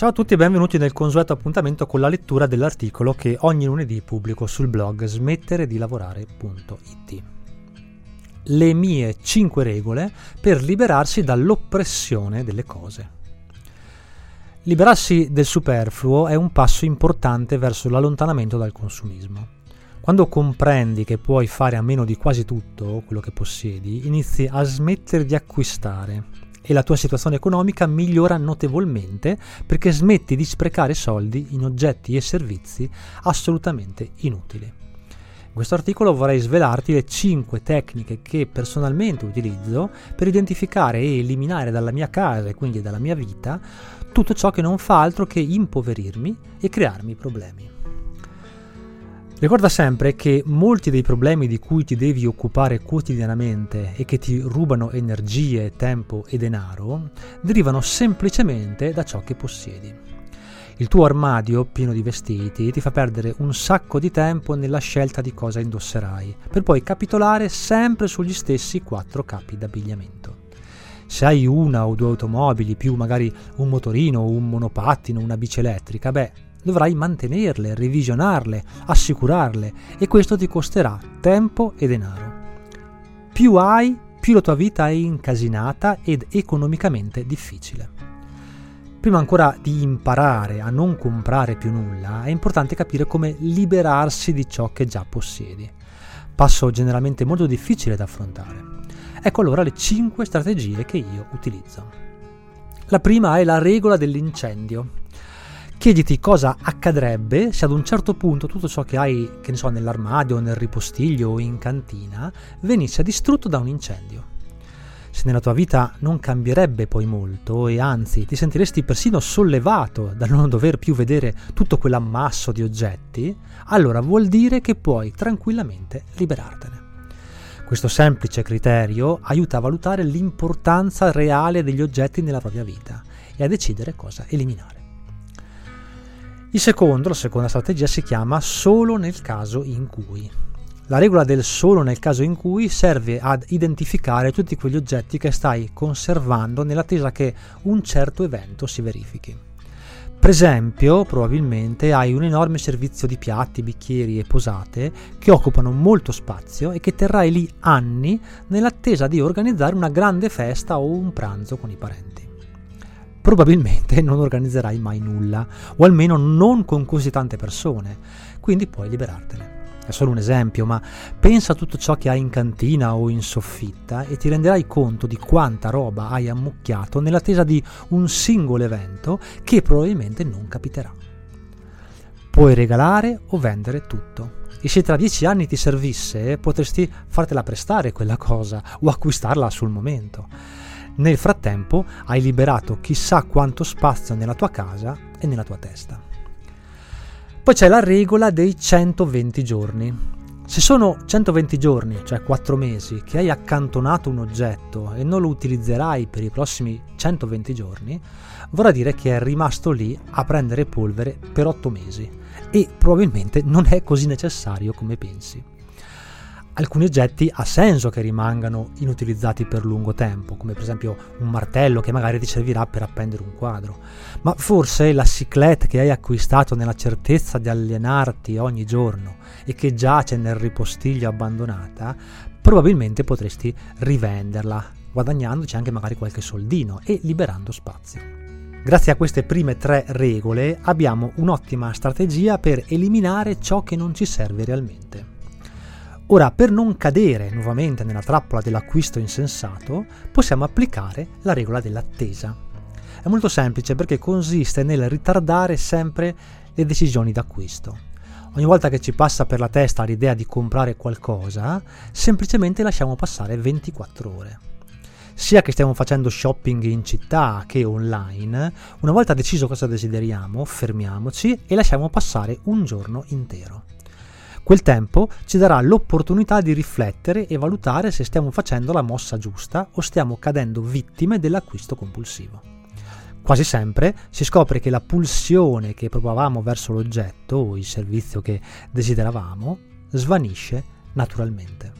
Ciao a tutti e benvenuti nel consueto appuntamento con la lettura dell'articolo che ogni lunedì pubblico sul blog smettere di lavorare.it. Le mie 5 regole per liberarsi dall'oppressione delle cose. Liberarsi del superfluo è un passo importante verso l'allontanamento dal consumismo. Quando comprendi che puoi fare a meno di quasi tutto quello che possiedi, inizi a smettere di acquistare e la tua situazione economica migliora notevolmente perché smetti di sprecare soldi in oggetti e servizi assolutamente inutili. In questo articolo vorrei svelarti le 5 tecniche che personalmente utilizzo per identificare e eliminare dalla mia casa e quindi dalla mia vita tutto ciò che non fa altro che impoverirmi e crearmi problemi. Ricorda sempre che molti dei problemi di cui ti devi occupare quotidianamente e che ti rubano energie, tempo e denaro derivano semplicemente da ciò che possiedi. Il tuo armadio pieno di vestiti ti fa perdere un sacco di tempo nella scelta di cosa indosserai, per poi capitolare sempre sugli stessi quattro capi d'abbigliamento. Se hai una o due automobili, più magari un motorino, un monopattino, una bici elettrica, beh, dovrai mantenerle, revisionarle, assicurarle e questo ti costerà tempo e denaro. Più hai, più la tua vita è incasinata ed economicamente difficile. Prima ancora di imparare a non comprare più nulla, è importante capire come liberarsi di ciò che già possiedi. Passo generalmente molto difficile da affrontare. Ecco allora le 5 strategie che io utilizzo. La prima è la regola dell'incendio. Chiediti cosa accadrebbe se ad un certo punto tutto ciò che hai, che ne so, nell'armadio, nel ripostiglio o in cantina venisse distrutto da un incendio. Se nella tua vita non cambierebbe poi molto e anzi ti sentiresti persino sollevato dal non dover più vedere tutto quell'ammasso di oggetti, allora vuol dire che puoi tranquillamente liberartene. Questo semplice criterio aiuta a valutare l'importanza reale degli oggetti nella propria vita e a decidere cosa eliminare. Il secondo, la seconda strategia si chiama solo nel caso in cui. La regola del solo nel caso in cui serve ad identificare tutti quegli oggetti che stai conservando nell'attesa che un certo evento si verifichi. Per esempio, probabilmente hai un enorme servizio di piatti, bicchieri e posate che occupano molto spazio e che terrai lì anni nell'attesa di organizzare una grande festa o un pranzo con i parenti probabilmente non organizzerai mai nulla, o almeno non con così tante persone, quindi puoi liberartene. È solo un esempio, ma pensa a tutto ciò che hai in cantina o in soffitta e ti renderai conto di quanta roba hai ammucchiato nell'attesa di un singolo evento che probabilmente non capiterà. Puoi regalare o vendere tutto. E se tra dieci anni ti servisse, potresti fartela prestare quella cosa o acquistarla sul momento. Nel frattempo hai liberato chissà quanto spazio nella tua casa e nella tua testa. Poi c'è la regola dei 120 giorni. Se sono 120 giorni, cioè 4 mesi, che hai accantonato un oggetto e non lo utilizzerai per i prossimi 120 giorni, vorrà dire che è rimasto lì a prendere polvere per 8 mesi e probabilmente non è così necessario come pensi alcuni oggetti ha senso che rimangano inutilizzati per lungo tempo, come per esempio un martello che magari ti servirà per appendere un quadro, ma forse la ciclette che hai acquistato nella certezza di allenarti ogni giorno e che giace nel ripostiglio abbandonata, probabilmente potresti rivenderla, guadagnandoci anche magari qualche soldino e liberando spazio. Grazie a queste prime tre regole abbiamo un'ottima strategia per eliminare ciò che non ci serve realmente. Ora, per non cadere nuovamente nella trappola dell'acquisto insensato, possiamo applicare la regola dell'attesa. È molto semplice perché consiste nel ritardare sempre le decisioni d'acquisto. Ogni volta che ci passa per la testa l'idea di comprare qualcosa, semplicemente lasciamo passare 24 ore. Sia che stiamo facendo shopping in città che online, una volta deciso cosa desideriamo, fermiamoci e lasciamo passare un giorno intero. Quel tempo ci darà l'opportunità di riflettere e valutare se stiamo facendo la mossa giusta o stiamo cadendo vittime dell'acquisto compulsivo. Quasi sempre si scopre che la pulsione che provavamo verso l'oggetto o il servizio che desideravamo svanisce naturalmente.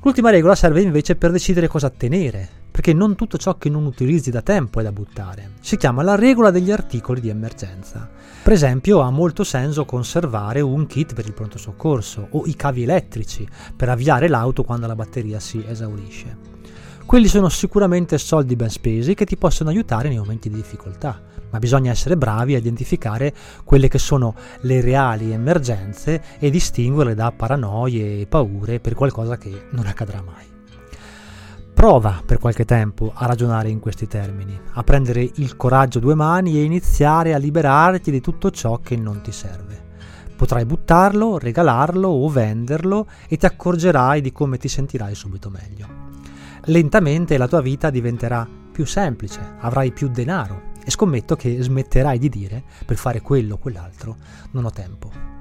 L'ultima regola serve invece per decidere cosa tenere, perché non tutto ciò che non utilizzi da tempo è da buttare. Si chiama la regola degli articoli di emergenza. Per esempio ha molto senso conservare un kit per il pronto soccorso o i cavi elettrici per avviare l'auto quando la batteria si esaurisce. Quelli sono sicuramente soldi ben spesi che ti possono aiutare nei momenti di difficoltà, ma bisogna essere bravi a identificare quelle che sono le reali emergenze e distinguerle da paranoie e paure per qualcosa che non accadrà mai. Prova per qualche tempo a ragionare in questi termini, a prendere il coraggio due mani e iniziare a liberarti di tutto ciò che non ti serve. Potrai buttarlo, regalarlo o venderlo e ti accorgerai di come ti sentirai subito meglio lentamente la tua vita diventerà più semplice, avrai più denaro e scommetto che smetterai di dire per fare quello o quell'altro non ho tempo.